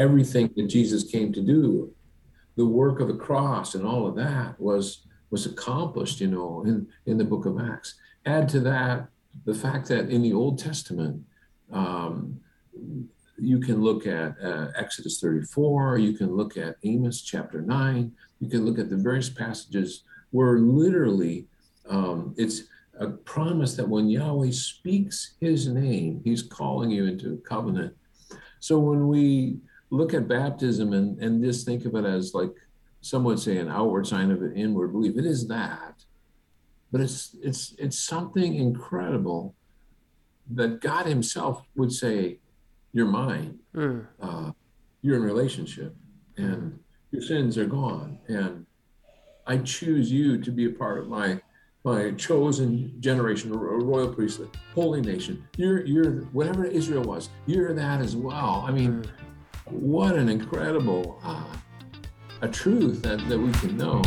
everything that Jesus came to do, the work of the cross and all of that was was accomplished, you know, in, in the book of Acts. Add to that the fact that in the Old Testament, um, you can look at uh, Exodus 34, you can look at Amos chapter 9, you can look at the various passages where literally um, it's a promise that when Yahweh speaks his name, he's calling you into a covenant. So when we look at baptism and, and just think of it as like some would say an outward sign of an inward belief, it is that. But it's it's it's something incredible that God Himself would say, You're mine. Mm. Uh, you're in relationship and your sins are gone. And I choose you to be a part of my my chosen generation, a royal priesthood, holy nation. You're you're whatever Israel was. You're that as well. I mean, what an incredible uh, a truth that, that we can know.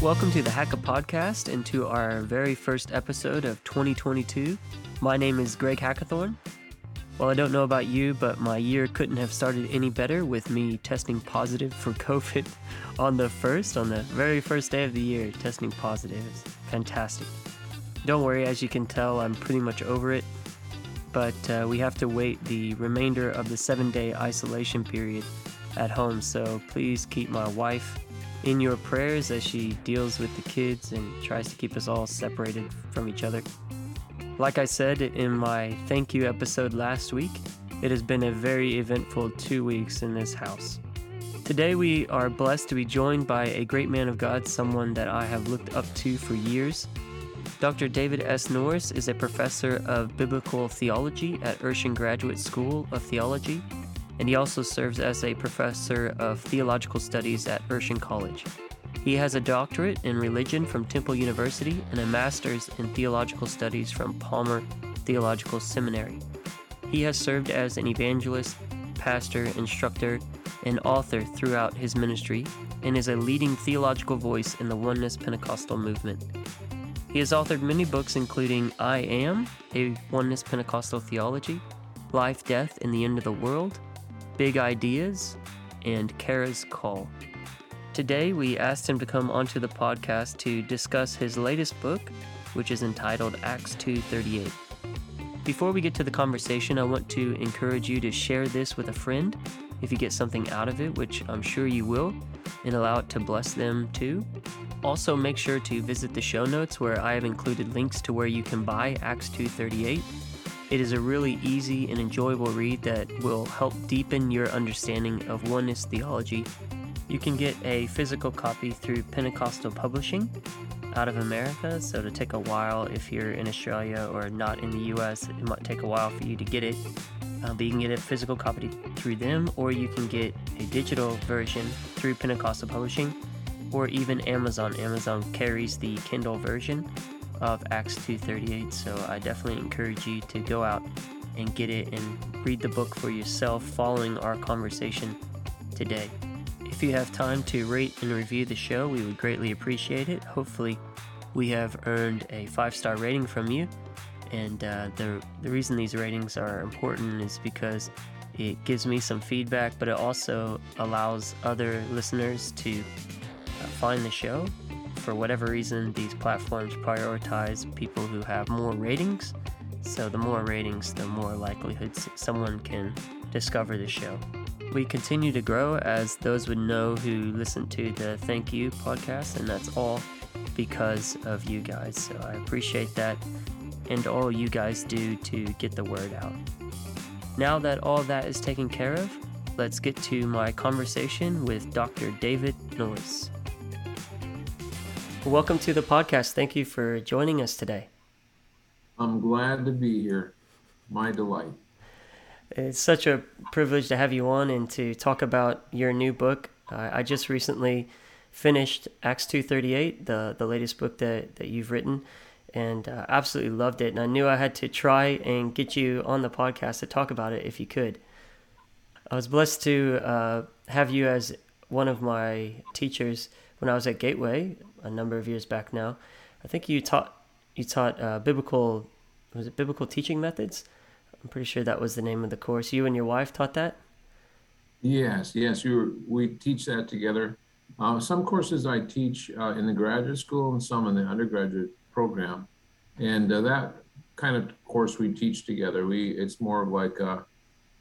Welcome to the Hacka Podcast and to our very first episode of 2022. My name is Greg Hackathorn. Well, I don't know about you, but my year couldn't have started any better with me testing positive for COVID on the first, on the very first day of the year, testing positive. Fantastic. Don't worry, as you can tell, I'm pretty much over it, but uh, we have to wait the remainder of the seven day isolation period at home, so please keep my wife in your prayers as she deals with the kids and tries to keep us all separated from each other. Like I said in my thank you episode last week, it has been a very eventful two weeks in this house. Today, we are blessed to be joined by a great man of God, someone that I have looked up to for years. Dr. David S. Norris is a professor of biblical theology at Urshan Graduate School of Theology, and he also serves as a professor of theological studies at Urshan College. He has a doctorate in religion from Temple University and a master's in theological studies from Palmer Theological Seminary. He has served as an evangelist, pastor, instructor, and author throughout his ministry and is a leading theological voice in the Oneness Pentecostal movement. He has authored many books, including I Am, a Oneness Pentecostal Theology, Life, Death, and the End of the World, Big Ideas, and Cara's Call. Today, we asked him to come onto the podcast to discuss his latest book, which is entitled Acts 2:38. Before we get to the conversation, I want to encourage you to share this with a friend if you get something out of it, which I'm sure you will, and allow it to bless them too. Also, make sure to visit the show notes where I have included links to where you can buy Acts 2:38. It is a really easy and enjoyable read that will help deepen your understanding of oneness theology you can get a physical copy through Pentecostal Publishing out of America, so it'll take a while if you're in Australia or not in the US. It might take a while for you to get it. Uh, but you can get a physical copy through them, or you can get a digital version through Pentecostal Publishing, or even Amazon. Amazon carries the Kindle version of Acts 2:38, so I definitely encourage you to go out and get it and read the book for yourself following our conversation today. If you have time to rate and review the show, we would greatly appreciate it. Hopefully, we have earned a five star rating from you. And uh, the, the reason these ratings are important is because it gives me some feedback, but it also allows other listeners to uh, find the show. For whatever reason, these platforms prioritize people who have more ratings. So, the more ratings, the more likelihood someone can discover the show. We continue to grow as those would know who listen to the Thank You podcast, and that's all because of you guys. So I appreciate that and all you guys do to get the word out. Now that all that is taken care of, let's get to my conversation with Dr. David Norris. Welcome to the podcast. Thank you for joining us today. I'm glad to be here. My delight. It's such a privilege to have you on and to talk about your new book. Uh, I just recently finished Acts 2:38, the, the latest book that, that you've written, and uh, absolutely loved it. And I knew I had to try and get you on the podcast to talk about it if you could. I was blessed to uh, have you as one of my teachers when I was at Gateway a number of years back now. I think you taught you taught uh, biblical was it biblical teaching methods I'm pretty sure that was the name of the course. You and your wife taught that? Yes, yes. We, were, we teach that together. Uh, some courses I teach uh, in the graduate school and some in the undergraduate program. And uh, that kind of course we teach together. We It's more of like a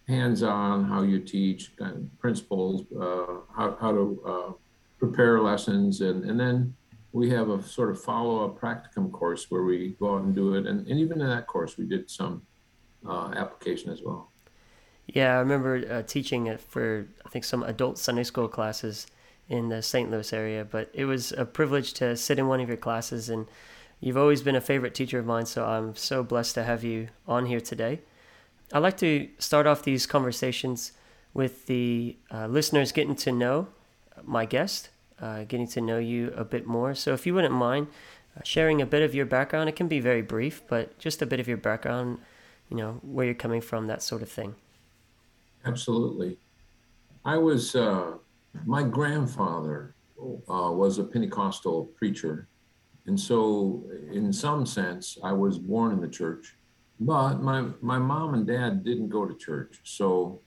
hands-on how you teach kind of principles, uh, how, how to uh, prepare lessons. And, and then we have a sort of follow-up practicum course where we go out and do it. And, and even in that course, we did some uh, application as well. Yeah, I remember uh, teaching it for I think some adult Sunday school classes in the St. Louis area. But it was a privilege to sit in one of your classes, and you've always been a favorite teacher of mine. So I'm so blessed to have you on here today. I'd like to start off these conversations with the uh, listeners getting to know my guest, uh, getting to know you a bit more. So if you wouldn't mind uh, sharing a bit of your background, it can be very brief, but just a bit of your background, you know, where you're coming from, that sort of thing. Absolutely. I was, uh, my grandfather uh, was a Pentecostal preacher. And so, in some sense, I was born in the church. But my, my mom and dad didn't go to church. So,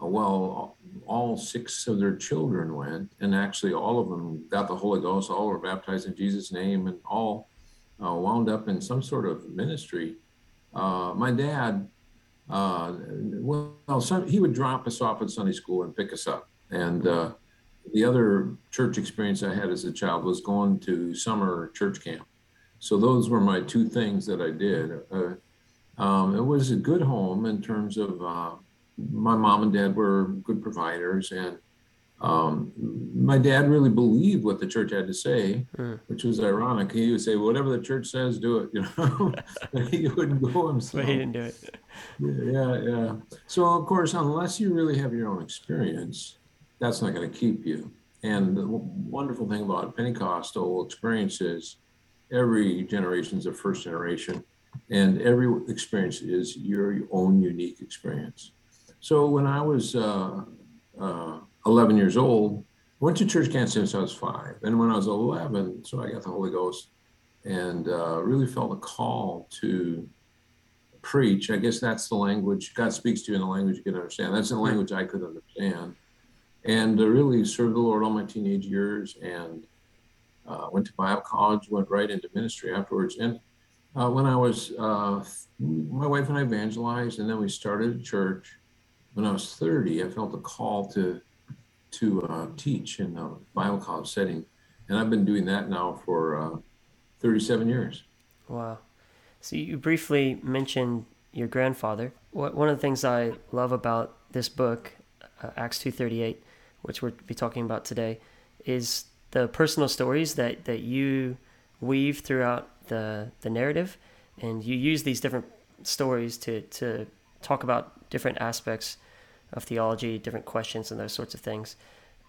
uh, well, all six of their children went, and actually, all of them got the Holy Ghost, all were baptized in Jesus' name, and all uh, wound up in some sort of ministry. Uh, my dad uh, well, some, he would drop us off at Sunday school and pick us up. And uh, the other church experience I had as a child was going to summer church camp. So those were my two things that I did. Uh, um, it was a good home in terms of uh, my mom and dad were good providers, and um, my dad really believed what the church had to say, mm. which was ironic. He would say, "Whatever the church says, do it." You know, he wouldn't go himself. But he didn't do it. Yeah, yeah. So of course, unless you really have your own experience, that's not going to keep you. And the wonderful thing about Pentecostal experience is every generation is a first generation, and every experience is your own unique experience. So when I was uh, uh, 11 years old, went to church camp since I was five. And when I was 11, so I got the Holy Ghost and uh, really felt a call to preach. I guess that's the language God speaks to you in the language you can understand. That's the language I could understand. And uh, really served the Lord all my teenage years and uh, went to Bible college, went right into ministry afterwards. And uh, when I was, uh, my wife and I evangelized, and then we started a church. When I was 30, I felt a call to to uh, teach in a Bible college setting, and I've been doing that now for uh, 37 years. Wow. So you briefly mentioned your grandfather. One of the things I love about this book, uh, Acts 2:38, which we'll be talking about today, is the personal stories that that you weave throughout the the narrative, and you use these different stories to to talk about different aspects of theology, different questions, and those sorts of things.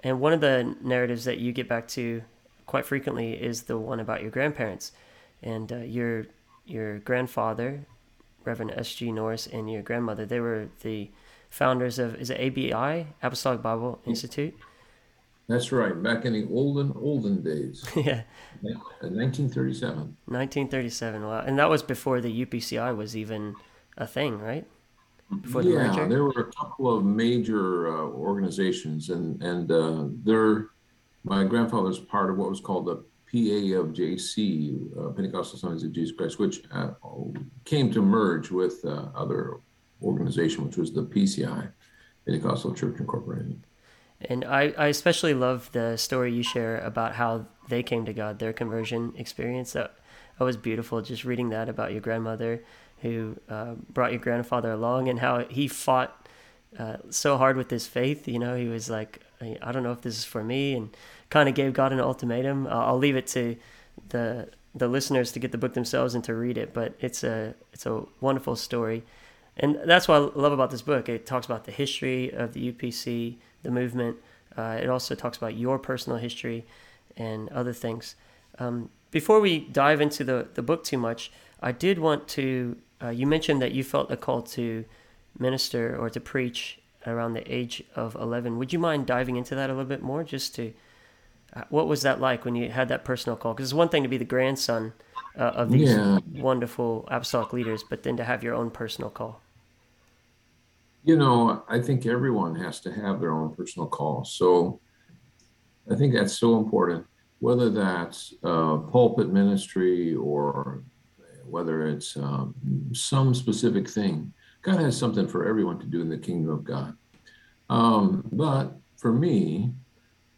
And one of the narratives that you get back to quite frequently is the one about your grandparents and uh, your your grandfather, Reverend S. G. Norris, and your grandmother. They were the founders of is it ABI Apostolic Bible Institute. That's right, back in the olden olden days. yeah. 1937. 1937. Wow, and that was before the UPCI was even a thing, right? before the yeah, merger? there were a couple of major uh, organizations, and and uh, there, my grandfather was part of what was called the PA of JC, uh, Pentecostal Assemblies of Jesus Christ, which uh, came to merge with uh, other organization, which was the PCI, Pentecostal Church Incorporated. And I, I especially love the story you share about how they came to God, their conversion experience. That, that was beautiful. Just reading that about your grandmother who uh, brought your grandfather along and how he fought uh, so hard with his faith. You know, he was like, I don't know if this is for me, and kind of gave God an ultimatum. Uh, I'll leave it to the the listeners to get the book themselves and to read it, but it's a it's a wonderful story, and that's what I love about this book. It talks about the history of the UPC, the movement. Uh, it also talks about your personal history and other things. Um, before we dive into the, the book too much, I did want to uh, you mentioned that you felt a call to minister or to preach around the age of 11. Would you mind diving into that a little bit more? Just to, uh, what was that like when you had that personal call? Because it's one thing to be the grandson uh, of these yeah. wonderful apostolic leaders, but then to have your own personal call. You know, I think everyone has to have their own personal call. So I think that's so important, whether that's uh, pulpit ministry or whether it's um, some specific thing. God has something for everyone to do in the kingdom of God. Um, but for me,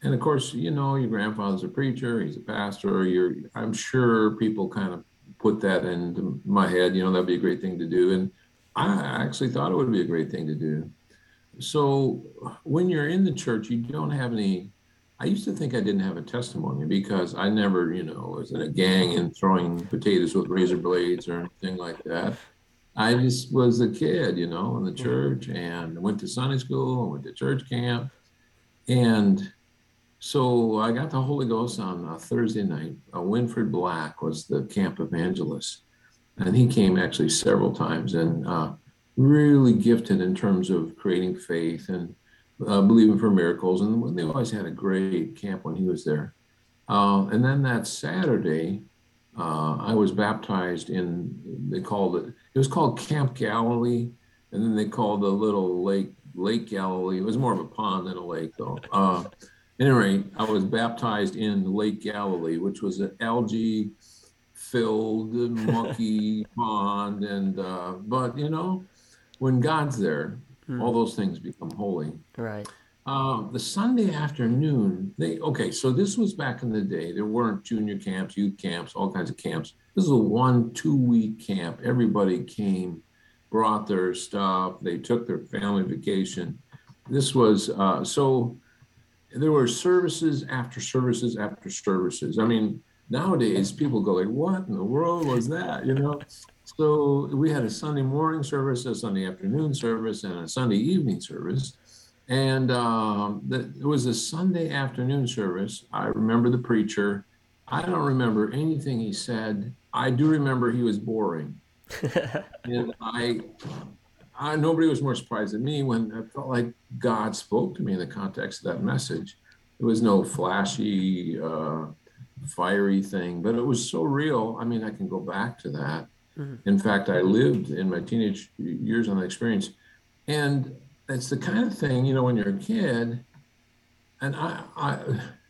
and of course, you know, your grandfather's a preacher, he's a pastor. You're, I'm sure people kind of put that into my head. You know, that'd be a great thing to do, and I actually thought it would be a great thing to do. So when you're in the church, you don't have any. I used to think I didn't have a testimony because I never, you know, was in a gang and throwing potatoes with razor blades or anything like that. I just was a kid, you know, in the mm-hmm. church and went to Sunday school, and went to church camp. And so I got the Holy Ghost on a Thursday night. Uh, Winfred Black was the camp evangelist and he came actually several times and uh, really gifted in terms of creating faith and uh, believing for miracles. And they always had a great camp when he was there. Uh, and then that Saturday, uh, I was baptized in, they called it, it was called Camp Galilee. And then they called the little lake, Lake Galilee. It was more of a pond than a lake, though. Uh, anyway, I was baptized in Lake Galilee, which was an algae filled mucky pond and uh, but you know when god's there mm. all those things become holy. Right. Um, the sunday afternoon they okay so this was back in the day. There weren't junior camps youth camps all kinds of camps. This is a one two week camp. Everybody came brought their stuff. They took their family vacation. This was uh, so there were services after services after services. I mean nowadays people go like what in the world was that? You know? So we had a sunday morning service a sunday afternoon service and a sunday evening service. And um, the, it was a sunday afternoon service. I remember the preacher. I don't remember anything he said. I do remember he was boring. And I, I nobody was more surprised than me when i felt like god spoke to me in the context of that message. There was no flashy uh, fiery thing, but it was so real. I mean, I can go back to that. Mm-hmm. In fact, I lived in my teenage years on that experience. And it's the kind of thing, you know, when you're a kid, and I, I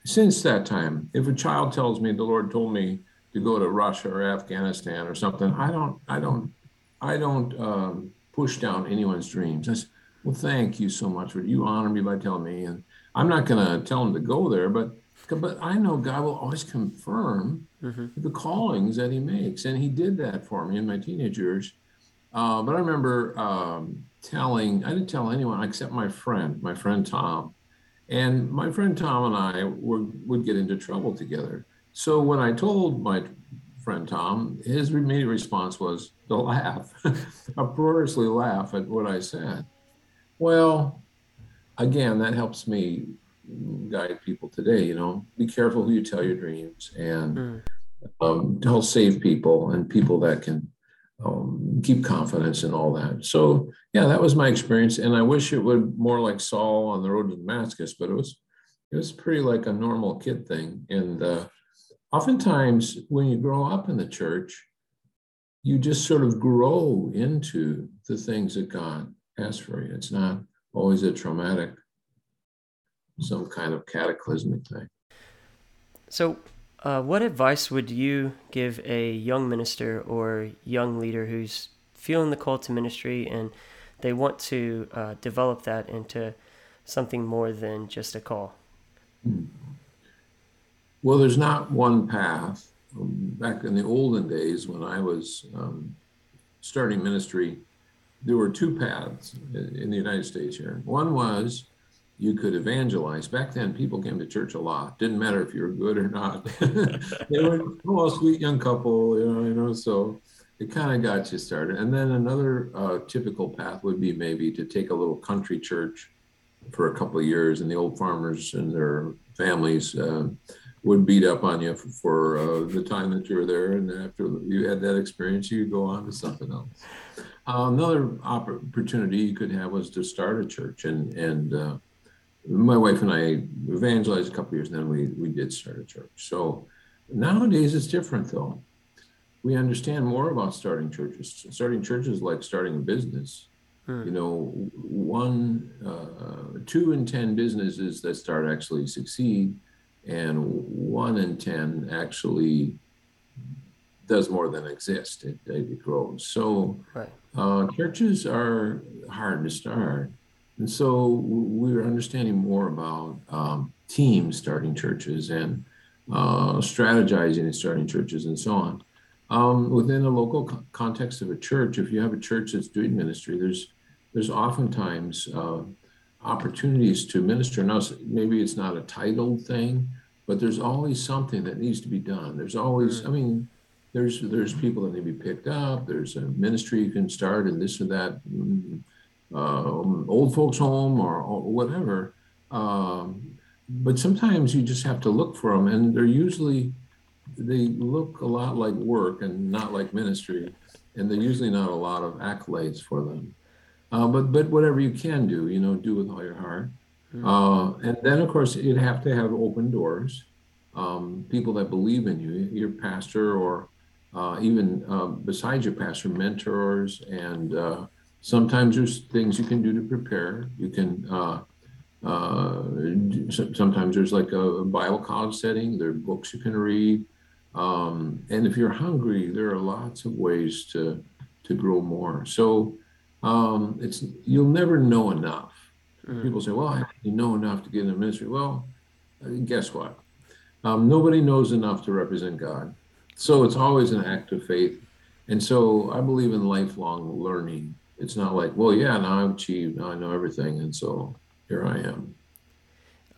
since that time, if a child tells me the Lord told me to go to Russia or Afghanistan or something, I don't, I don't, I don't um, push down anyone's dreams. I say, well, thank you so much for you honor me by telling me, and I'm not going to tell them to go there, but but I know God will always confirm mm-hmm. the callings that He makes, and He did that for me in my teenage years. Uh, but I remember um, telling, I didn't tell anyone except my friend, my friend Tom, and my friend Tom and I were, would get into trouble together. So when I told my friend Tom, his immediate response was to laugh, uproariously laugh at what I said. Well, again, that helps me guide people today. You know, be careful who you tell your dreams, and mm. um, help save people and people that can um, keep confidence and all that. So yeah, that was my experience, and I wish it would more like Saul on the road to Damascus, but it was it was pretty like a normal kid thing. And uh, oftentimes, when you grow up in the church, you just sort of grow into the things that God has for you. It's not always a traumatic some kind of cataclysmic thing. So, uh, what advice would you give a young minister or young leader who's feeling the call to ministry and they want to uh, develop that into something more than just a call? Hmm. Well, there's not one path. Um, back in the olden days, when I was um, starting ministry, there were two paths in the United States here. One was you could evangelize. Back then, people came to church a lot. Didn't matter if you were good or not. they were oh, a sweet young couple, you know. You know, so it kind of got you started. And then another uh, typical path would be maybe to take a little country church for a couple of years, and the old farmers and their families uh, would beat up on you for, for uh, the time that you were there. And after you had that experience, you go on to something else. Uh, another opportunity you could have was to start a church and and uh, my wife and I evangelized a couple years, and then we we did start a church. So nowadays it's different, though. We understand more about starting churches. Starting churches like starting a business. Hmm. You know, one, uh, two in 10 businesses that start actually succeed, and one in 10 actually does more than exist. It, it grows. So right. uh, churches are hard to start. And so we're understanding more about um, teams starting churches and uh, strategizing and starting churches and so on. Um, within the local co- context of a church, if you have a church that's doing ministry, there's there's oftentimes uh, opportunities to minister. Now, maybe it's not a titled thing, but there's always something that needs to be done. There's always, mm. I mean, there's there's people that need to be picked up. There's a ministry you can start and this or that, mm, uh, old folks home or, or whatever. Um, but sometimes you just have to look for them, and they're usually they look a lot like work and not like ministry, and they're usually not a lot of accolades for them. Uh, but but whatever you can do, you know, do with all your heart. Uh, and then of course you'd have to have open doors, um, people that believe in you, your pastor or uh, even uh, besides your pastor, mentors, and uh, sometimes there's things you can do to prepare. You can uh, sometimes there's like a Bible college setting. There are books you can read. Um, and if you're hungry, there are lots of ways to to grow more. So um, it's you'll never know enough. Mm. People say, "Well, I know enough to get in the ministry." Well, uh, guess what? Um, nobody knows enough to represent God. So it's always an act of faith. And so I believe in lifelong learning. It's not like, well, yeah, now I've achieved, now I know everything, and so here I am.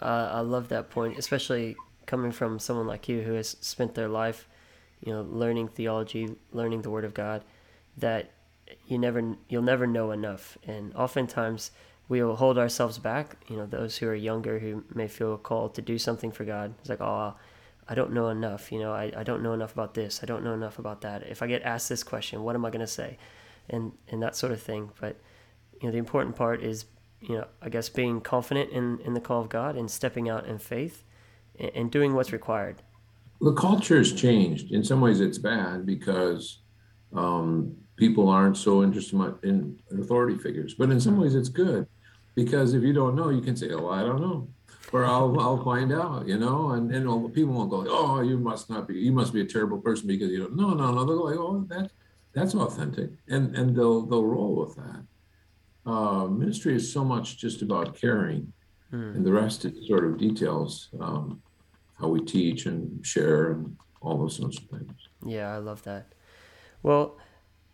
Uh, I love that point, especially coming from someone like you who has spent their life, you know, learning theology, learning the Word of God, that you never you'll never know enough, and oftentimes we will hold ourselves back. You know, those who are younger who may feel called to do something for God. It's like, oh, I don't know enough. You know, I, I don't know enough about this. I don't know enough about that. If I get asked this question, what am I going to say? And and that sort of thing. But you know, the important part is you know, I guess being confident in in the call of God and stepping out in faith and doing what's required. The culture has changed. In some ways, it's bad because um, people aren't so interested in authority figures. But in some ways, it's good because if you don't know, you can say, "Oh, I don't know," or "I'll I'll find out," you know. And and people won't go, "Oh, you must not be. You must be a terrible person because you don't." No, no, no. They're like, "Oh, that that's authentic," and and they'll they'll roll with that. Uh, ministry is so much just about caring, hmm. and the rest is sort of details. Um, how we teach and share and all those sorts of things. Yeah, I love that. Well,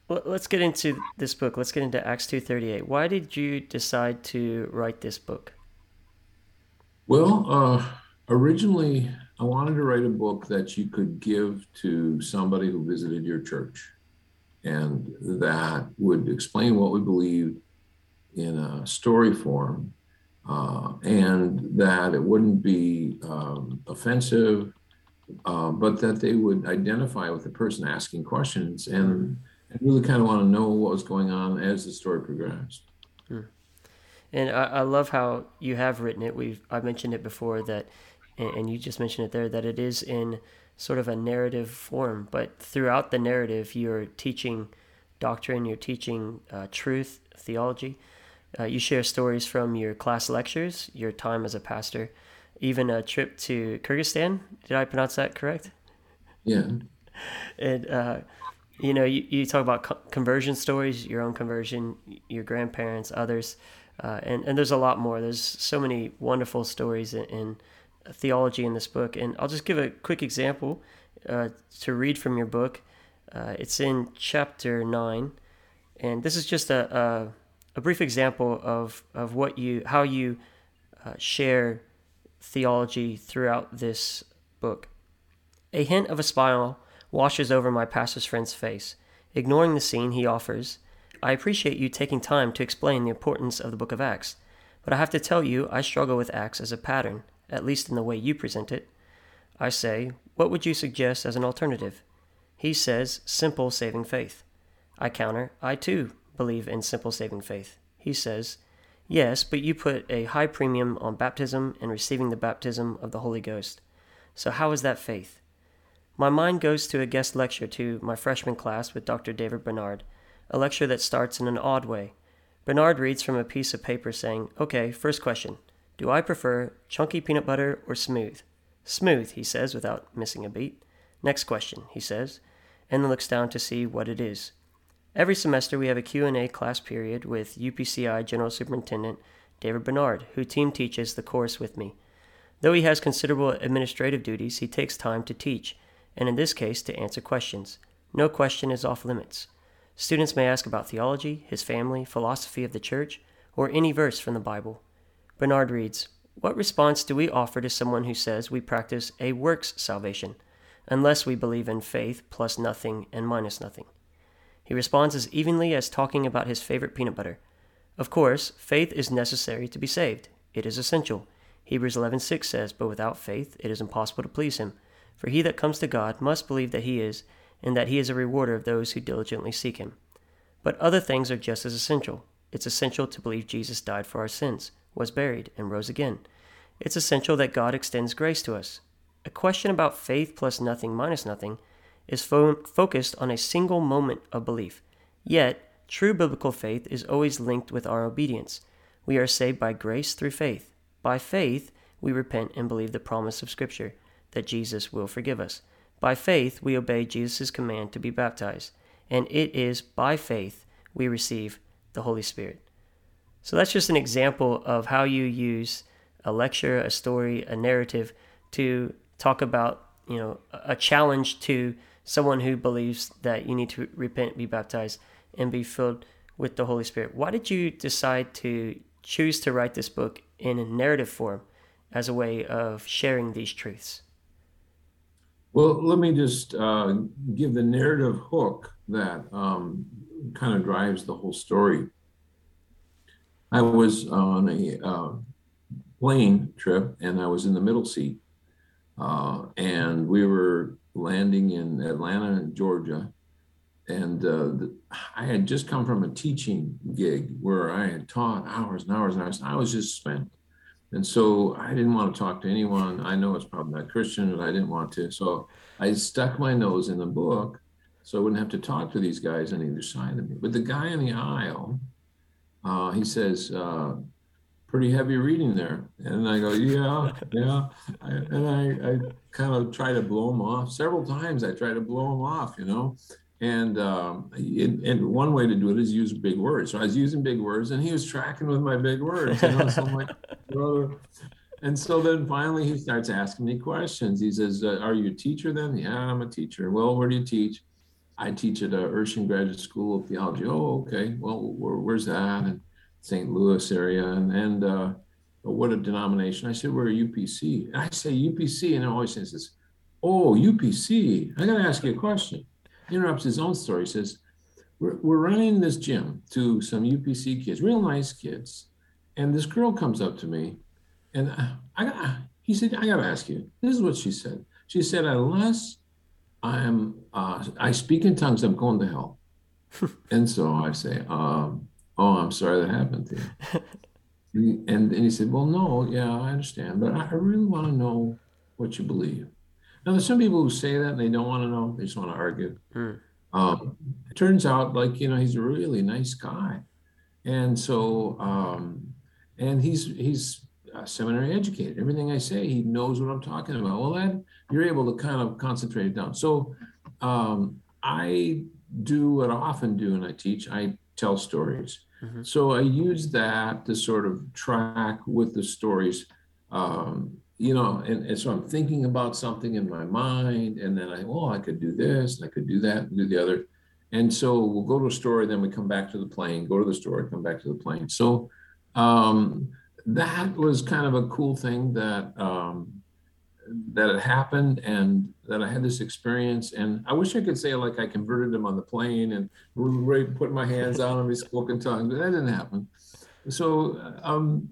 let's get into this book. Let's get into Acts 2:38. Why did you decide to write this book? Well, uh, originally I wanted to write a book that you could give to somebody who visited your church and that would explain what we believed in a story form uh, and that it wouldn't be um, offensive, uh, but that they would identify with the person asking questions and, and really kind of want to know what was going on as the story progressed. Hmm. And I, I, love how you have written it. We've I mentioned it before that, and you just mentioned it there that it is in sort of a narrative form, but throughout the narrative, you're teaching doctrine, you're teaching uh, truth, theology. Uh, you share stories from your class lectures, your time as a pastor, even a trip to Kyrgyzstan. Did I pronounce that correct? Yeah. And, uh, you know, you, you talk about co- conversion stories, your own conversion, your grandparents, others, uh, and, and there's a lot more. There's so many wonderful stories in, in theology in this book. And I'll just give a quick example uh, to read from your book. Uh, it's in chapter 9, and this is just a, a a brief example of, of what you how you uh, share theology throughout this book. A hint of a smile washes over my pastor's friend's face. Ignoring the scene, he offers, I appreciate you taking time to explain the importance of the book of Acts, but I have to tell you I struggle with Acts as a pattern, at least in the way you present it. I say, What would you suggest as an alternative? He says, Simple saving faith. I counter, I too believe in simple saving faith. He says, Yes, but you put a high premium on baptism and receiving the baptism of the Holy Ghost. So, how is that faith? My mind goes to a guest lecture to my freshman class with Dr. David Bernard, a lecture that starts in an odd way. Bernard reads from a piece of paper saying, Okay, first question. Do I prefer chunky peanut butter or smooth? Smooth, he says without missing a beat. Next question, he says, and then looks down to see what it is. Every semester we have a Q&A class period with UPCI General Superintendent David Bernard, who team teaches the course with me. Though he has considerable administrative duties, he takes time to teach, and in this case to answer questions. No question is off limits. Students may ask about theology, his family, philosophy of the church, or any verse from the Bible. Bernard reads, What response do we offer to someone who says we practice a works salvation? unless we believe in faith plus nothing and minus nothing. He responds as evenly as talking about his favorite peanut butter. Of course, faith is necessary to be saved. It is essential. Hebrews 11:6 says, "But without faith it is impossible to please him, for he that comes to God must believe that he is, and that he is a rewarder of those who diligently seek him." But other things are just as essential. It's essential to believe Jesus died for our sins, was buried, and rose again. It's essential that God extends grace to us. A question about faith plus nothing minus nothing is fo- focused on a single moment of belief. Yet, true biblical faith is always linked with our obedience. We are saved by grace through faith. By faith, we repent and believe the promise of Scripture that Jesus will forgive us. By faith, we obey Jesus' command to be baptized. And it is by faith we receive the Holy Spirit. So that's just an example of how you use a lecture, a story, a narrative to talk about you know a challenge to someone who believes that you need to repent, be baptized, and be filled with the Holy Spirit. Why did you decide to choose to write this book in a narrative form as a way of sharing these truths? Well, let me just uh, give the narrative hook that um, kind of drives the whole story. I was on a uh, plane trip and I was in the middle seat uh, and we were landing in Atlanta, Georgia. And uh, the, I had just come from a teaching gig where I had taught hours and hours and hours. I was just spent. And so I didn't want to talk to anyone. I know it's probably not Christian, but I didn't want to. So I stuck my nose in the book so I wouldn't have to talk to these guys on either side of me. But the guy in the aisle, uh, he says, uh, pretty heavy reading there. And I go, yeah, yeah. I, and I, I kind of try to blow him off. Several times I try to blow him off, you know. And um, it, and one way to do it is use big words. So I was using big words, and he was tracking with my big words. You know, so I'm like, brother. And so then finally he starts asking me questions. He says, uh, "Are you a teacher then?" Yeah, I'm a teacher. Well, where do you teach? I teach at a Urshan Graduate School of Theology. Oh, okay. Well, where, where's that? And St. Louis area, and, and uh, what a denomination. I said, we're a UPC. And I say UPC, and he always says oh, UPC. I got to ask you a question. He interrupts his own story. He says, we're, we're running this gym to some UPC kids, real nice kids. And this girl comes up to me, and I got, he said, I got to ask you. This is what she said. She said, unless I'm, uh, I speak in tongues, I'm going to hell. and so I say, um, oh, I'm sorry that happened to you. and, and he said, well, no, yeah, I understand, but I really want to know what you believe. Now, there's some people who say that and they don't want to know, they just want to argue. Mm. Um, it turns out, like, you know, he's a really nice guy. And so, um, and he's, he's, seminary educated. Everything I say, he knows what I'm talking about. Well, then you're able to kind of concentrate it down. So um, I do what I often do when I teach. I tell stories. Mm-hmm. So I use that to sort of track with the stories. Um, you know, and, and, so I'm thinking about something in my mind, and then I, oh, I could do this, and I could do that, and do the other. And so we'll go to a story, then we come back to the plane, go to the story, come back to the plane. So um, that was kind of a cool thing that um, that had happened and that I had this experience. And I wish I could say like I converted him on the plane and really put my hands on him, he spoke in tongues, but that didn't happen. So um,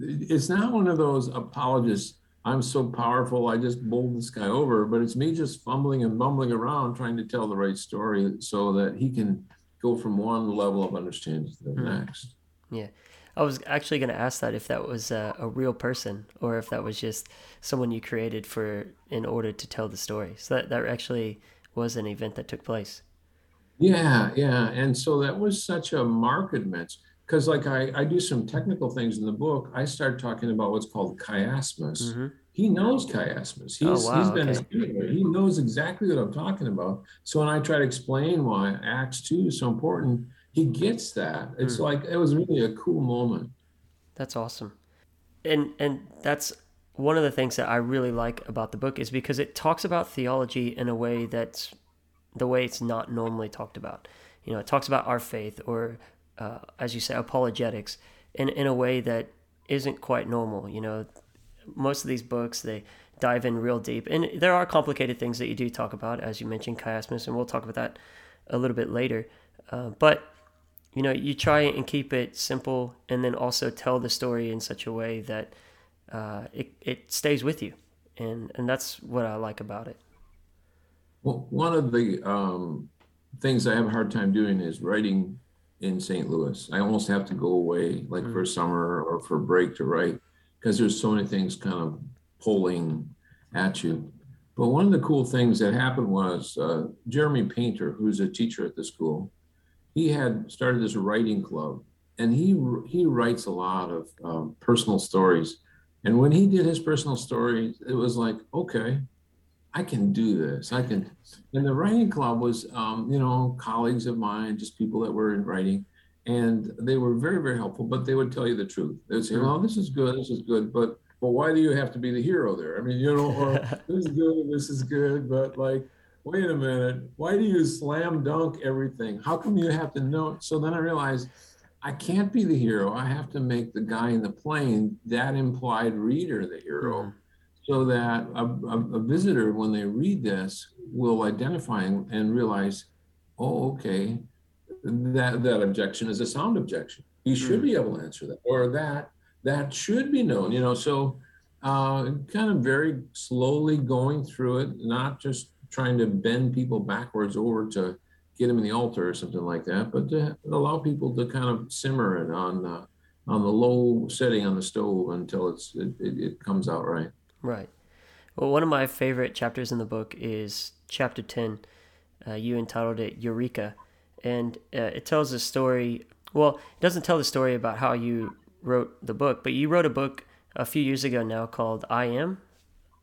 it's not one of those apologists. I'm so powerful, I just bowled this guy over, but it's me just fumbling and mumbling around trying to tell the right story so that he can go from one level of understanding to the mm. next. Yeah. I was actually going to ask that if that was a, a, real person or if that was just someone you created for in order to tell the story. So that, that actually was an event that took place. Yeah, yeah. And so that was such a marked match. because like I, I do some technical things in the book. I start talking about what's called chiasmus. Mm-hmm. He knows chiasmus. Oh, he's, oh, wow, he's been okay. He knows exactly what I'm talking about. So when I try to explain why Acts 2 is so important, he gets that. It's mm. like it was really a cool moment. That's awesome. And and that's one of the things that I really like about the book is because it talks about theology in a way that's the way it's not normally talked about. You know, it talks about our faith or uh, as you say, apologetics in, in a way that isn't quite normal. You know, most of these books, they dive in real deep. And there are complicated things that you do talk about, as you mentioned, chiasmus, and we'll talk about that a little bit later. Uh, but, you know, you try and keep it simple and then also tell the story in such a way that uh, it, it stays with you. And, and that's what I like about it. Well, one of the um, things I have a hard time doing is writing in St. Louis. I almost have to go away like mm. for summer or for break to write because there's so many things kind of pulling at you. But one of the cool things that happened was uh, Jeremy Painter, who's a teacher at the school, he had started this writing club, and he he writes a lot of um, personal stories. And when he did his personal stories, it was like, okay, I can do this. I can. And the writing club was, um, you know, colleagues of mine, just people that were in writing, and they were very, very helpful. But they would tell you the truth. They'd say, "Well, this is good. This is good, but but why do you have to be the hero there? I mean, you know, or this is good. This is good, but like." Wait a minute. Why do you slam dunk everything? How come you have to know? So then I realized I can't be the hero. I have to make the guy in the plane, that implied reader, the hero. Mm-hmm so that a, a, a, visitor, when they read this, will identify and, and, realize, oh, okay, that that objection is a sound objection. You should mm. be able to answer that, or that that should be known. You know, so uh, kind of very slowly going through it, not just trying to bend people backwards over to get them in the altar or something like that, but to allow people to kind of simmer it on the on the low setting on the stove until it's it, it, it comes out right. Right. Well, one of my favorite chapters in the book is chapter 10. Uh, you entitled it Eureka. And uh, it tells a story. Well, it doesn't tell the story about how you wrote the book, but you wrote a book a few years ago now called I Am,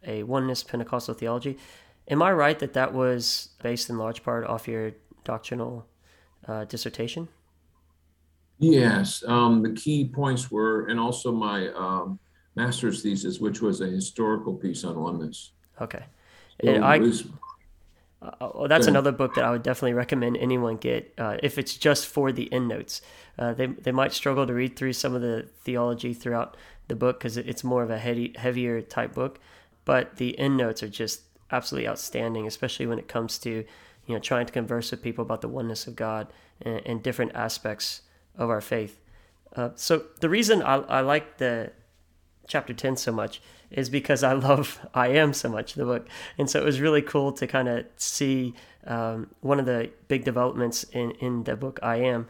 a Oneness Pentecostal Theology. Am I right that that was based in large part off your doctrinal uh, dissertation? Yes. Um, the key points were, and also my. Um, master's thesis, which was a historical piece on oneness. Okay. So I, was, uh, well, that's another book that I would definitely recommend anyone get uh, if it's just for the endnotes. Uh, they they might struggle to read through some of the theology throughout the book because it's more of a heavy, heavier type book, but the endnotes are just absolutely outstanding, especially when it comes to you know trying to converse with people about the oneness of God and, and different aspects of our faith. Uh, so the reason I, I like the chapter 10 so much is because I love I Am so much, the book. And so it was really cool to kind of see um, one of the big developments in, in the book I Am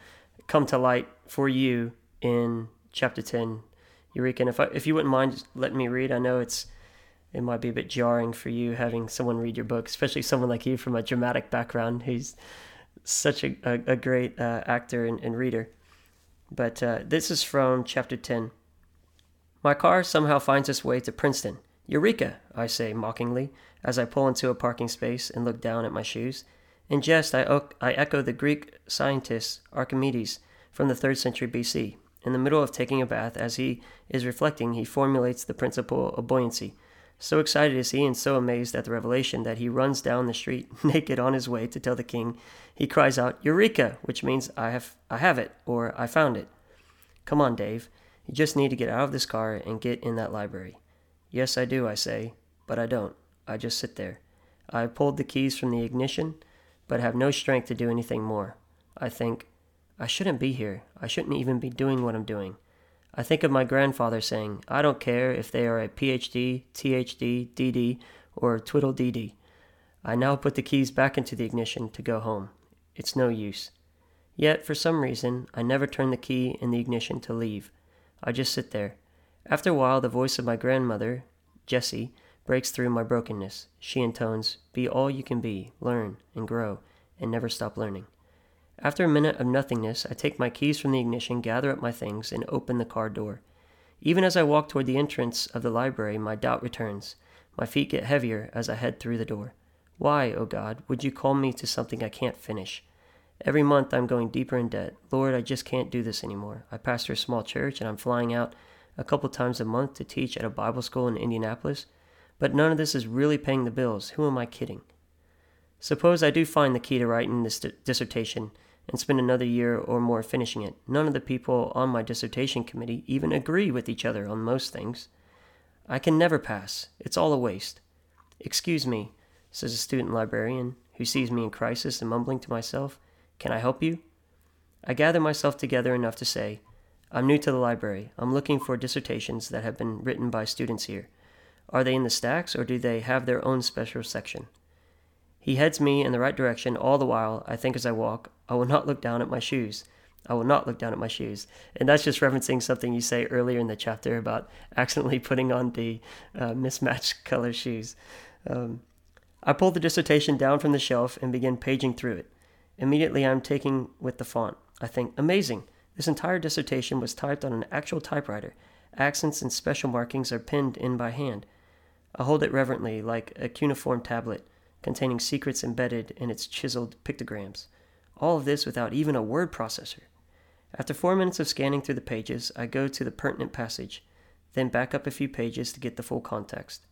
come to light for you in chapter 10, Eureka. And if, I, if you wouldn't mind letting me read, I know it's it might be a bit jarring for you having someone read your book, especially someone like you from a dramatic background who's such a, a, a great uh, actor and, and, reader. But uh, this is from chapter 10. My car somehow finds its way to Princeton. Eureka, I say mockingly, as I pull into a parking space and look down at my shoes. In jest, I, o- I echo the Greek scientist Archimedes from the 3rd century BC. In the middle of taking a bath, as he is reflecting, he formulates the principle of buoyancy. So excited is he and so amazed at the revelation that he runs down the street naked on his way to tell the king. He cries out, Eureka, which means I have, I have it, or I found it. Come on, Dave. You just need to get out of this car and get in that library. Yes, I do, I say, but I don't. I just sit there. I pulled the keys from the ignition, but have no strength to do anything more. I think, I shouldn't be here. I shouldn't even be doing what I'm doing. I think of my grandfather saying, I don't care if they are a PhD, THD, DD, or twiddle DD. I now put the keys back into the ignition to go home. It's no use. Yet, for some reason, I never turn the key in the ignition to leave. I just sit there. After a while, the voice of my grandmother, Jessie, breaks through my brokenness. She intones, Be all you can be, learn and grow, and never stop learning. After a minute of nothingness, I take my keys from the ignition, gather up my things, and open the car door. Even as I walk toward the entrance of the library, my doubt returns. My feet get heavier as I head through the door. Why, O oh God, would you call me to something I can't finish? Every month I'm going deeper in debt. Lord, I just can't do this anymore. I pastor a small church and I'm flying out a couple times a month to teach at a Bible school in Indianapolis, but none of this is really paying the bills. Who am I kidding? Suppose I do find the key to writing this dissertation and spend another year or more finishing it. None of the people on my dissertation committee even agree with each other on most things. I can never pass. It's all a waste. Excuse me, says a student librarian who sees me in crisis and mumbling to myself, Can I help you? I gather myself together enough to say, I'm new to the library. I'm looking for dissertations that have been written by students here. Are they in the stacks or do they have their own special section? He heads me in the right direction all the while. I think as I walk, I will not look down at my shoes. I will not look down at my shoes. And that's just referencing something you say earlier in the chapter about accidentally putting on the uh, mismatched color shoes. Um, I pull the dissertation down from the shelf and begin paging through it. Immediately, I'm taking with the font. I think, amazing. This entire dissertation was typed on an actual typewriter. Accents and special markings are pinned in by hand. I hold it reverently, like a cuneiform tablet containing secrets embedded in its chiseled pictograms. All of this without even a word processor. After four minutes of scanning through the pages, I go to the pertinent passage, then back up a few pages to get the full context.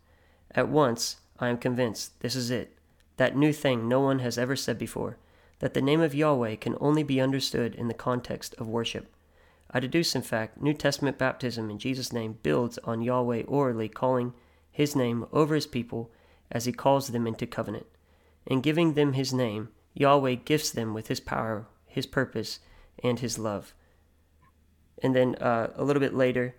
At once, I am convinced this is it, that new thing no one has ever said before, that the name of Yahweh can only be understood in the context of worship. I deduce, in fact, New Testament baptism in Jesus' name builds on Yahweh orally calling his name over his people as he calls them into covenant. In giving them his name, Yahweh gifts them with his power, his purpose, and his love. And then uh, a little bit later,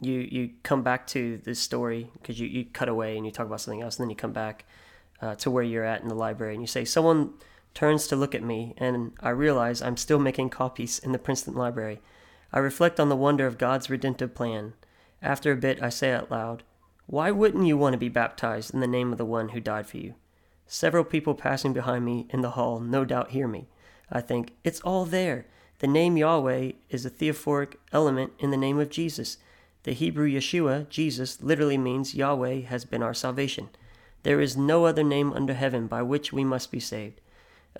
you you come back to this story because you, you cut away and you talk about something else, and then you come back uh, to where you're at in the library, and you say, Someone turns to look at me, and I realize I'm still making copies in the Princeton Library. I reflect on the wonder of God's redemptive plan. After a bit, I say out loud, why wouldn't you want to be baptized in the name of the one who died for you? Several people passing behind me in the hall no doubt hear me. I think, it's all there. The name Yahweh is a theophoric element in the name of Jesus. The Hebrew Yeshua, Jesus, literally means Yahweh has been our salvation. There is no other name under heaven by which we must be saved.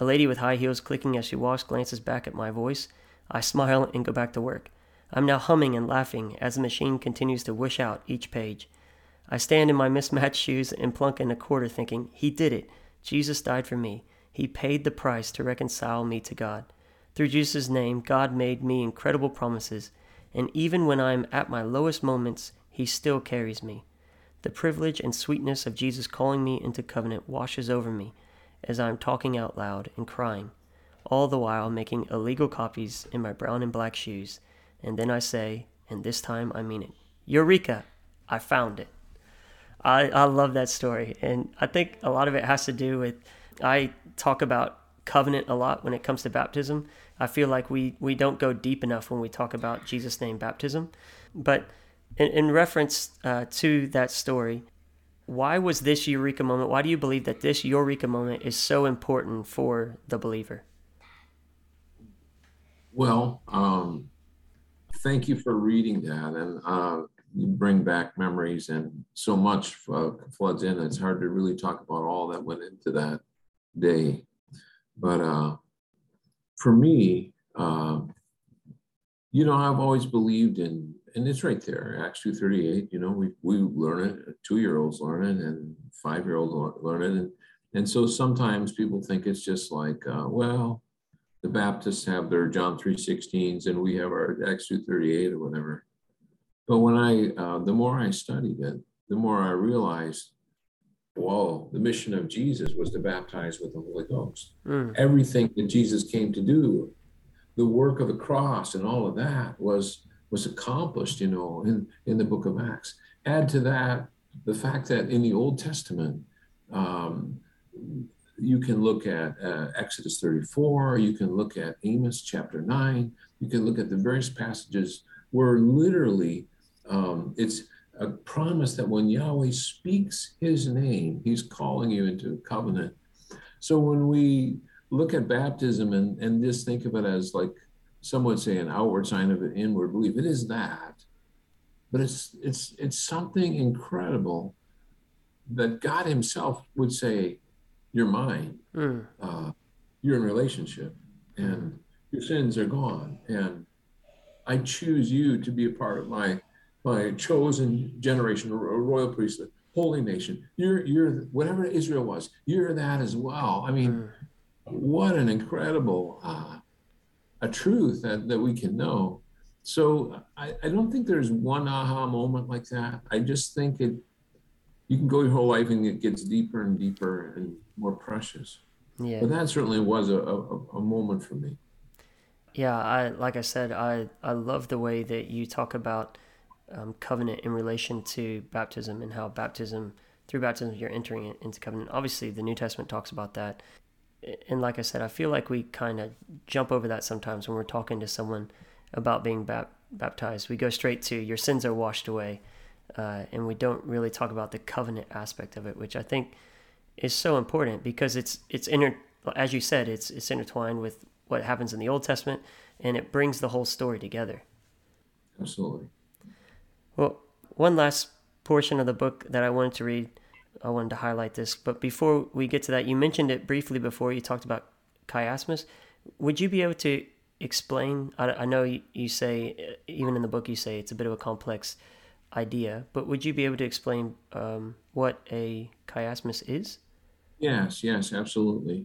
A lady with high heels clicking as she walks glances back at my voice. I smile and go back to work. I'm now humming and laughing as the machine continues to wish out each page. I stand in my mismatched shoes and plunk in a quarter, thinking, He did it. Jesus died for me. He paid the price to reconcile me to God. Through Jesus' name, God made me incredible promises, and even when I am at my lowest moments, He still carries me. The privilege and sweetness of Jesus calling me into covenant washes over me as I am talking out loud and crying, all the while making illegal copies in my brown and black shoes. And then I say, and this time I mean it Eureka! I found it. I, I love that story. And I think a lot of it has to do with, I talk about covenant a lot when it comes to baptism. I feel like we, we don't go deep enough when we talk about Jesus' name baptism. But in, in reference uh, to that story, why was this eureka moment? Why do you believe that this eureka moment is so important for the believer? Well, um, thank you for reading that. And uh, you bring back memories and so much uh, floods in. It's hard to really talk about all that went into that day. But uh, for me, uh, you know, I've always believed in, and it's right there, Acts 2.38, you know, we, we learn it, two-year-olds learn it and five-year-olds learn it. And, and so sometimes people think it's just like, uh, well, the Baptists have their John 3.16s and we have our Acts 2.38 or whatever. But when I, uh, the more I studied it, the more I realized, whoa, the mission of Jesus was to baptize with the Holy Ghost. Mm. Everything that Jesus came to do, the work of the cross and all of that was was accomplished, you know, in in the Book of Acts. Add to that the fact that in the Old Testament, um, you can look at uh, Exodus 34, you can look at Amos chapter 9, you can look at the various passages where literally um, it's a promise that when Yahweh speaks his name, he's calling you into covenant. So when we look at baptism and, and just think of it as like some would say an outward sign of an inward belief. It is that, but it's it's it's something incredible that God Himself would say, "You're mine. Mm. Uh, you're in relationship, and your sins are gone, and I choose you to be a part of my my chosen generation, a royal priesthood, holy nation. You're you're whatever Israel was. You're that as well. I mean, mm. what an incredible uh, a truth that that we can know. So I, I don't think there's one aha moment like that. I just think it you can go your whole life and it gets deeper and deeper and more precious. Yeah. But that certainly was a, a, a moment for me. Yeah, I like I said, I I love the way that you talk about um, covenant in relation to baptism and how baptism through baptism you're entering into covenant. Obviously, the New Testament talks about that, and like I said, I feel like we kind of jump over that sometimes when we're talking to someone about being bap- baptized. We go straight to your sins are washed away, uh, and we don't really talk about the covenant aspect of it, which I think is so important because it's it's inter as you said, it's it's intertwined with what happens in the Old Testament, and it brings the whole story together. Absolutely. Well, one last portion of the book that I wanted to read, I wanted to highlight this. But before we get to that, you mentioned it briefly before you talked about chiasmus. Would you be able to explain? I, I know you, say, even in the book, you say it's a bit of a complex idea, but would you be able to explain um, what a chiasmus is? Yes, yes, absolutely.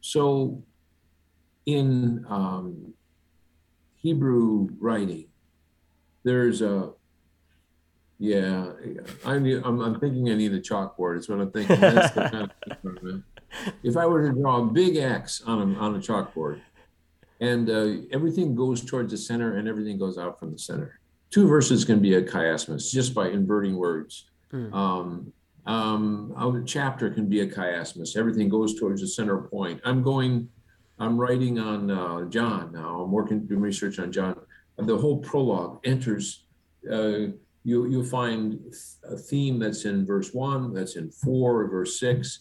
So, in um, Hebrew writing, there's a yeah, I need, I'm, I'm thinking I need a chalkboard. It's what I'm thinking. That's the kind of if I were to draw a big X on a, on a chalkboard, and uh, everything goes towards the center and everything goes out from the center. Two verses can be a chiasmus just by inverting words. Mm. Um, um, a chapter can be a chiasmus. Everything goes towards the center point. I'm going, I'm writing on uh, John now. I'm working, doing research on John. The whole prologue enters. Uh, you you'll find a theme that's in verse one, that's in four, verse six,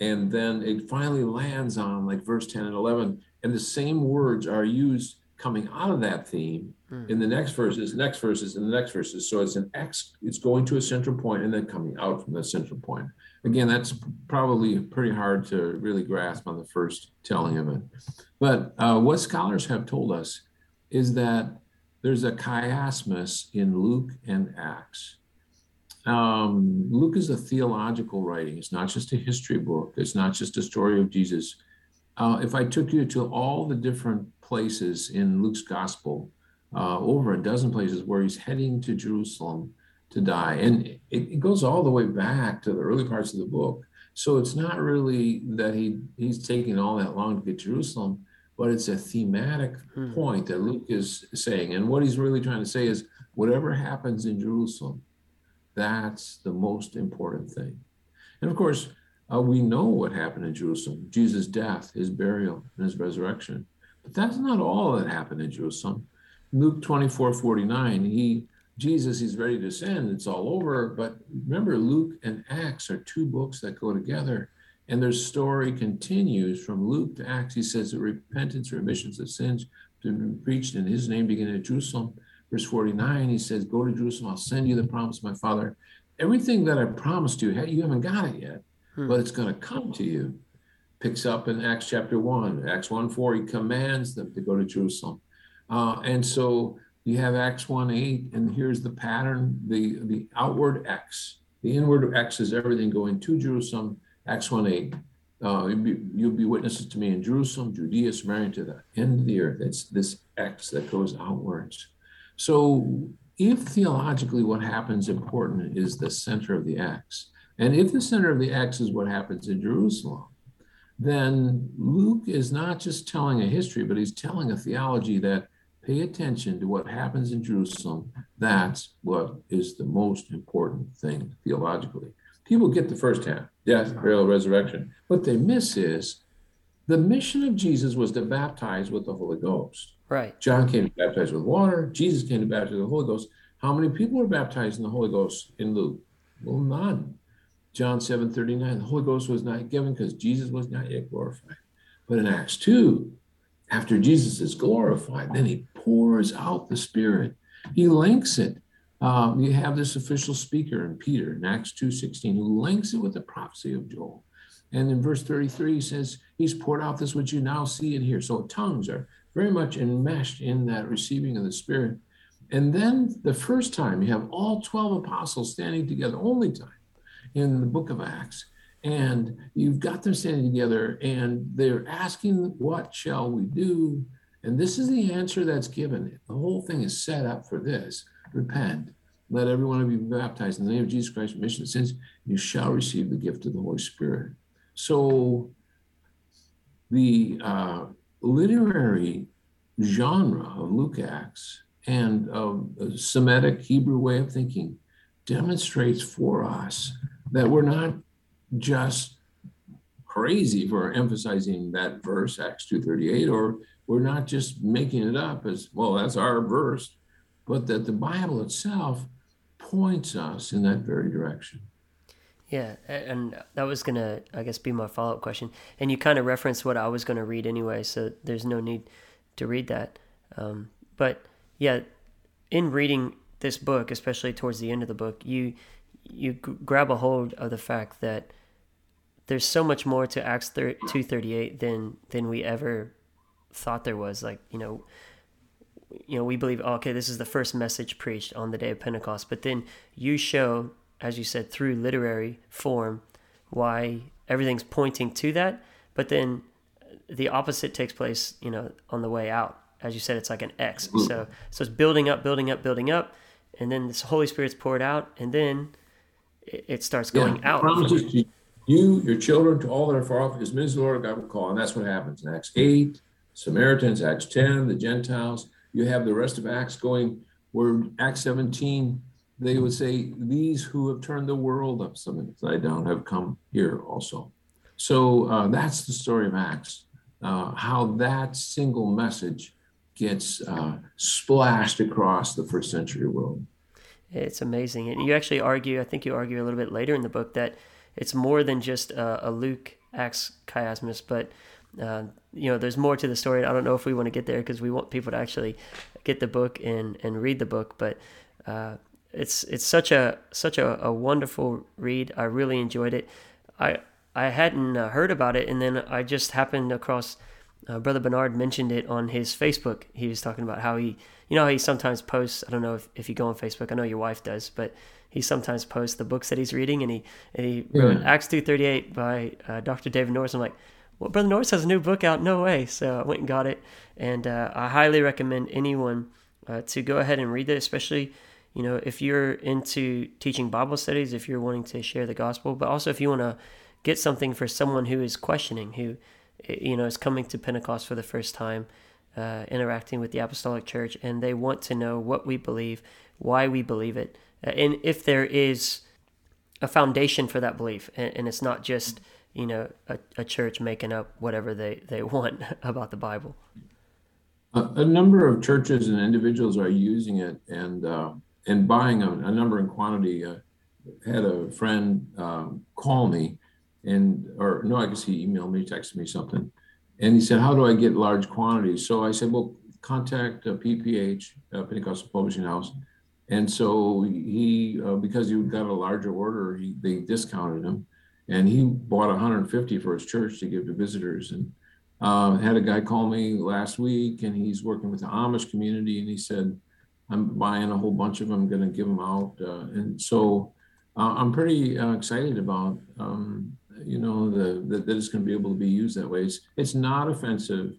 and then it finally lands on like verse 10 and 11. And the same words are used coming out of that theme hmm. in the next verses, next verses, and the next verses. So it's an X, it's going to a central point and then coming out from the central point. Again, that's probably pretty hard to really grasp on the first telling of it. But uh, what scholars have told us is that there's a chiasmus in Luke and Acts. Um, Luke is a theological writing. It's not just a history book. It's not just a story of Jesus. Uh, if I took you to all the different places in Luke's gospel, uh, over a dozen places where he's heading to Jerusalem to die. And it, it, goes all the way back to the early parts of the book. So it's not really that he he's taking all that long to get to Jerusalem, but it's a thematic hmm. point that Luke is saying. And what he's really trying to say is whatever happens in Jerusalem, that's the most important thing. And of course, uh, we know what happened in Jerusalem Jesus' death, his burial, and his resurrection. But that's not all that happened in Jerusalem. Luke 24 49, he Jesus, he's ready to send. It's all over. But remember, Luke and Acts are two books that go together. And their story continues from Luke to Acts. He says that repentance, remissions of sins, to be preached in his name beginning at Jerusalem. Verse 49, he says, Go to Jerusalem, I'll send you the promise of my father. Everything that I promised you, you haven't got it yet, hmm. but it's going to come to you picks up in Acts chapter 1. Acts 1 4, he commands them to go to Jerusalem. Uh, and so you have Acts 1 8, and here's the pattern the, the outward X. The inward X is everything going to Jerusalem. Acts 1 8. Uh, you'll, be, you'll be witnesses to me in Jerusalem, Judea, Samaria, to the end of the earth. It's this X that goes outwards. So, if theologically what happens important is the center of the X, and if the center of the X is what happens in Jerusalem, then Luke is not just telling a history, but he's telling a theology that pay attention to what happens in Jerusalem. That's what is the most important thing theologically. People get the first half death, burial, resurrection. What they miss is the mission of Jesus was to baptize with the Holy Ghost. Right. John came to baptize with water. Jesus came to baptize with the Holy Ghost. How many people were baptized in the Holy Ghost in Luke? Well, none. John 7 39, the Holy Ghost was not given because Jesus was not yet glorified. But in Acts 2, after Jesus is glorified, then he pours out the Spirit. He links it. Um, you have this official speaker in Peter in Acts 2.16 who links it with the prophecy of Joel. And in verse 33, he says, He's poured out this which you now see and hear. So tongues are very much enmeshed in that receiving of the Spirit. And then the first time you have all 12 apostles standing together, only time in the book of Acts. And you've got them standing together and they're asking, What shall we do? And this is the answer that's given. The whole thing is set up for this repent. Let every one of you be baptized in the name of Jesus Christ, remission of sins. You shall receive the gift of the Holy Spirit. So the uh, literary genre of Luke Acts and of the Semitic Hebrew way of thinking demonstrates for us that we're not just crazy for emphasizing that verse acts 238 or we're not just making it up as well that's our verse but that the bible itself points us in that very direction. Yeah and that was gonna i guess be my follow-up question. And you kind of referenced what i was gonna read anyway so there's no need to read that. Um, but yeah in reading this book especially towards the end of the book you you grab a hold of the fact that there's so much more to Acts 238 than than we ever thought there was. Like you know you know we believe oh, okay this is the first message preached on the day of Pentecost but then you show as you said through literary form why everything's pointing to that but then the opposite takes place you know on the way out. As you said it's like an X. Mm-hmm. So so it's building up building up building up and then this Holy Spirit's poured out and then it starts going yeah, out. You, your children, to all that are far off, as many as the Lord God will call. And that's what happens in Acts 8, Samaritans, Acts 10, the Gentiles. You have the rest of Acts going where Acts 17, they would say, These who have turned the world upside down have come here also. So uh, that's the story of Acts, uh, how that single message gets uh, splashed across the first century world. It's amazing. And you actually argue, I think you argue a little bit later in the book, that it's more than just a, a Luke acts chiasmus, but uh, you know, there's more to the story. I don't know if we want to get there because we want people to actually get the book and and read the book, but. Uh, it's it's such a such a, a wonderful read. I really enjoyed it. I I hadn't uh, heard about it, and then I just happened across uh, Brother Bernard mentioned it on his Facebook. He was talking about how he, you know, how he sometimes posts. I don't know if, if you go on Facebook. I know your wife does, but he sometimes posts the books that he's reading, and he and he wrote Acts two thirty eight by uh, Dr. David Norris. I'm like, well, Brother Norris has a new book out. No way! So I went and got it, and uh, I highly recommend anyone uh, to go ahead and read it, especially you know if you're into teaching Bible studies, if you're wanting to share the gospel, but also if you want to get something for someone who is questioning, who you know is coming to Pentecost for the first time. Uh, interacting with the apostolic church and they want to know what we believe why we believe it and if there is a foundation for that belief and, and it's not just you know a, a, church making up whatever they, they want about the bible. A, a, number of churches and individuals are using it and uh, and buying a, a number in quantity. Uh, had a friend um, call me and or no i guess he emailed me texted me something. And he said how do i get large quantities? So i said well contact uh, pph uh, pentecostal publishing house. And so he, uh, because he got a larger order, he, they discounted him, and he bought 150 for his church to give to visitors. And uh, had a guy call me last week, and he's working with the Amish community, and he said, "I'm buying a whole bunch of them, going to give them out." Uh, and so uh, I'm pretty uh, excited about, um, you know, the, the that it's going to be able to be used that way. It's, it's not offensive.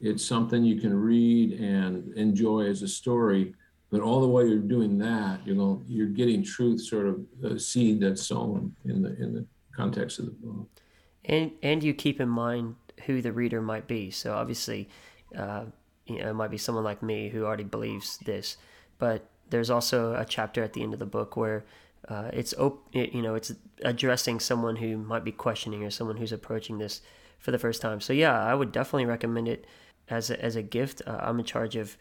It's something you can read and enjoy as a story but all the while you're doing that, you know, you're getting truth, sort of a seed that's sown in the in the context of the book. And and you keep in mind who the reader might be. So obviously, uh, you know, it might be someone like me who already believes this, but there's also a chapter at the end of the book where uh, it's op- it, you know it's addressing someone who might be questioning or someone who's approaching this for the first time. So yeah, I would definitely recommend it as a, as a gift. Uh, I'm in charge of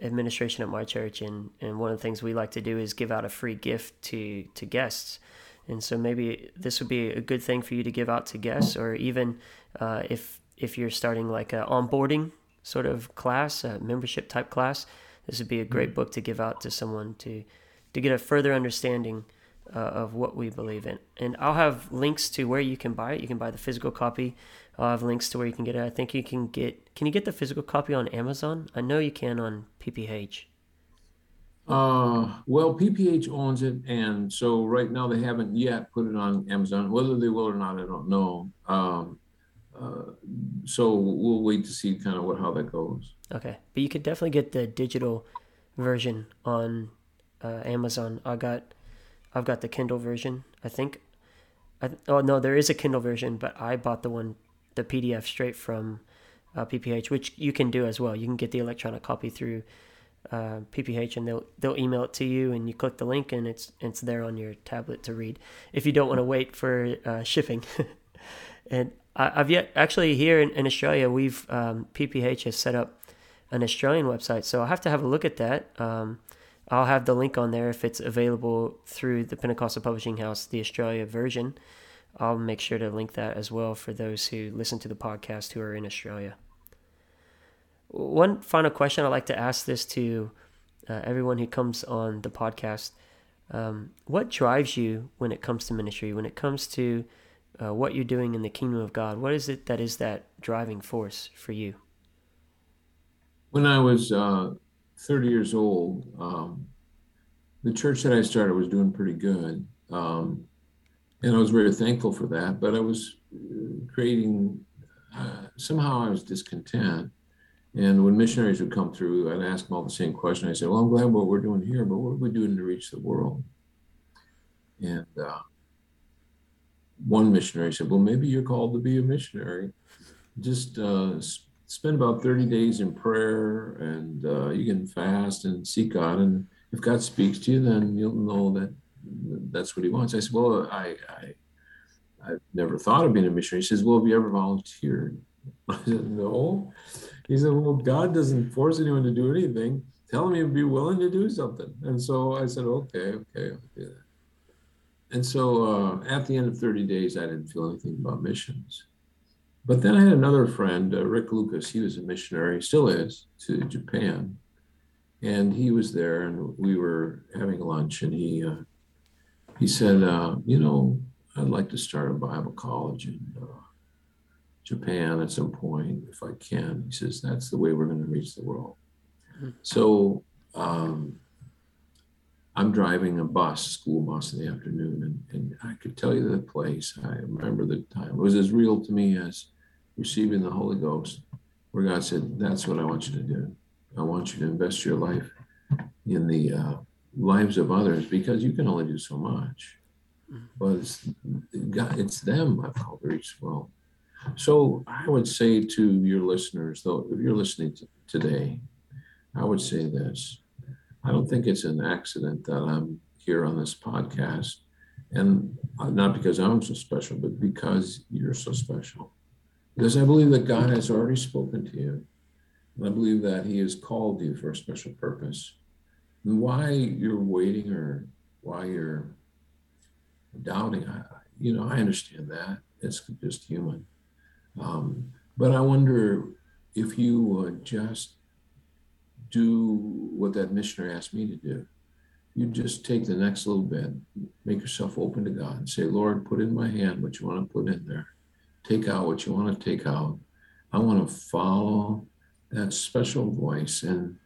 administration at my church, and, and one of the things we like to do is give out a free gift to to guests. And so maybe this would be a good thing for you to give out to guests, or even uh, if if you're starting like a onboarding sort of class, a membership type class, this would be a great book to give out to someone to to get a further understanding uh, of what we believe in. And I'll have links to where you can buy it. You can buy the physical copy. I'll have links to where you can get it. I think you can get. Can you get the physical copy on Amazon? I know you can on PPH. Uh, well, PPH owns it, and so right now they haven't yet put it on Amazon. Whether they will or not, I don't know. Um, uh, so we'll wait to see kind of what how that goes. Okay, but you could definitely get the digital version on uh, Amazon. I got, I've got the Kindle version. I think. I, oh no, there is a Kindle version, but I bought the one, the PDF straight from uh, PPH, which you can do as well. You can get the electronic copy through uh, PPH, and they'll they'll email it to you, and you click the link, and it's it's there on your tablet to read. If you don't want to wait for uh, shipping, and I, have yet actually here in, in Australia, we've um, PPH has set up an Australian website, so I'll have to have a look at that. Um, I'll have the link on there if it's available through the Pentecostal Publishing House, the Australia version. I'll make sure to link that as well for those who listen to the podcast who are in Australia. One final question I'd like to ask this to uh, everyone who comes on the podcast. Um, what drives you when it comes to ministry, when it comes to uh, what you're doing in the kingdom of God? What is it that is that driving force for you? When I was uh, 30 years old, um, the church that I started was doing pretty good. Um, and I was very thankful for that, but I was uh, creating, uh, somehow I was discontent. And when missionaries would come through, I'd ask them all the same question. I said, Well, I'm glad what we're doing here, but what are we doing to reach the world? And uh, one missionary said, Well, maybe you're called to be a missionary. Just uh, spend about 30 days in prayer and uh, you can fast and seek God. And if God speaks to you, then you'll know that that's what He wants. I said, Well, I, I, I've never thought of being a missionary. He says, Well, have you ever volunteered? I said, No. He said, Well, God doesn't force anyone to do anything. Tell him you'd be willing to do something. And so I said, Okay, okay, that. And so uh, at the end of 30 days, I didn't feel anything about missions. But then I had another friend, uh, Rick Lucas. He was a missionary, still is, to Japan. And he was there, and we were having lunch, and he uh, he said, uh, "You know, I'd like to start a Bible college uh, Japan at some point, if I can." He says, "That's the way we're going to reach the world." Mm-hmm. So um, I'm driving a bus, school bus in the afternoon, and, and I could tell you the place. I remember the time. It was as real to me as receiving the Holy Ghost, where God said, That's what I want you to do. I want you to invest your life in the uh, lives of others because you can only do so much. But it's, God, it's them I've called to reach the world. So I would say to your listeners, though, if you're listening to today, I would say this I don't think it's an accident that I'm here on this podcast. And not because I'm so special, but because you're so special. Because I believe that God has already spoken to you. And I believe that He has called you for a special purpose. And why you're waiting or why you're doubting, I, you know, I understand that. It's just human. Um, but I wonder if you would just do what that missionary asked me to do. You just take the next little bit, make yourself open to God and say, Lord, put in my hand what you want to put in there. Take out what you want to take out. I want to follow that special voice and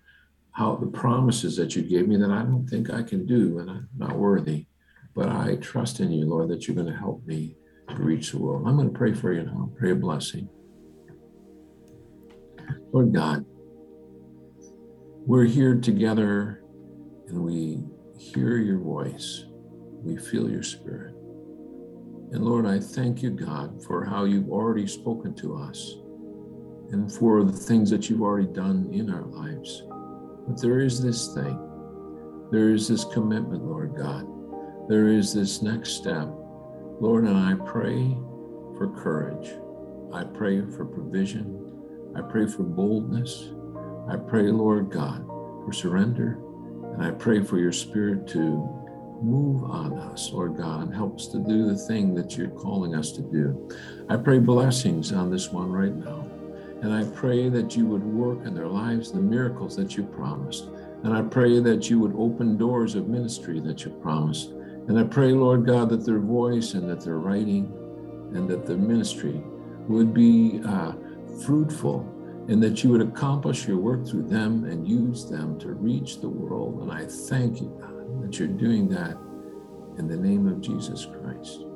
how the promises that you gave me that I don't think I can do and I'm not worthy. But I trust in you, Lord, that you're going to help me to reach the world. I'm going to pray for you now. Pray a blessing. Lord God, we're here together and we hear your voice. We feel your spirit. And Lord, I thank you, God, for how you've already spoken to us and for the things that you've already done in our lives. But there is this thing, there is this commitment, Lord God. There is this next step. Lord, and I pray for courage. I pray for provision. I pray for boldness. I pray, Lord God, for surrender. And I pray for your spirit to move on us, Lord God, and help us to do the thing that you're calling us to do. I pray blessings on this one right now. And I pray that you would work in their lives the miracles that you promised. And I pray that you would open doors of ministry that you promised. And I pray, Lord God, that their voice and that their writing and that their ministry would be uh, fruitful and that you would accomplish your work through them and use them to reach the world. And I thank you, God, that you're doing that in the name of Jesus Christ.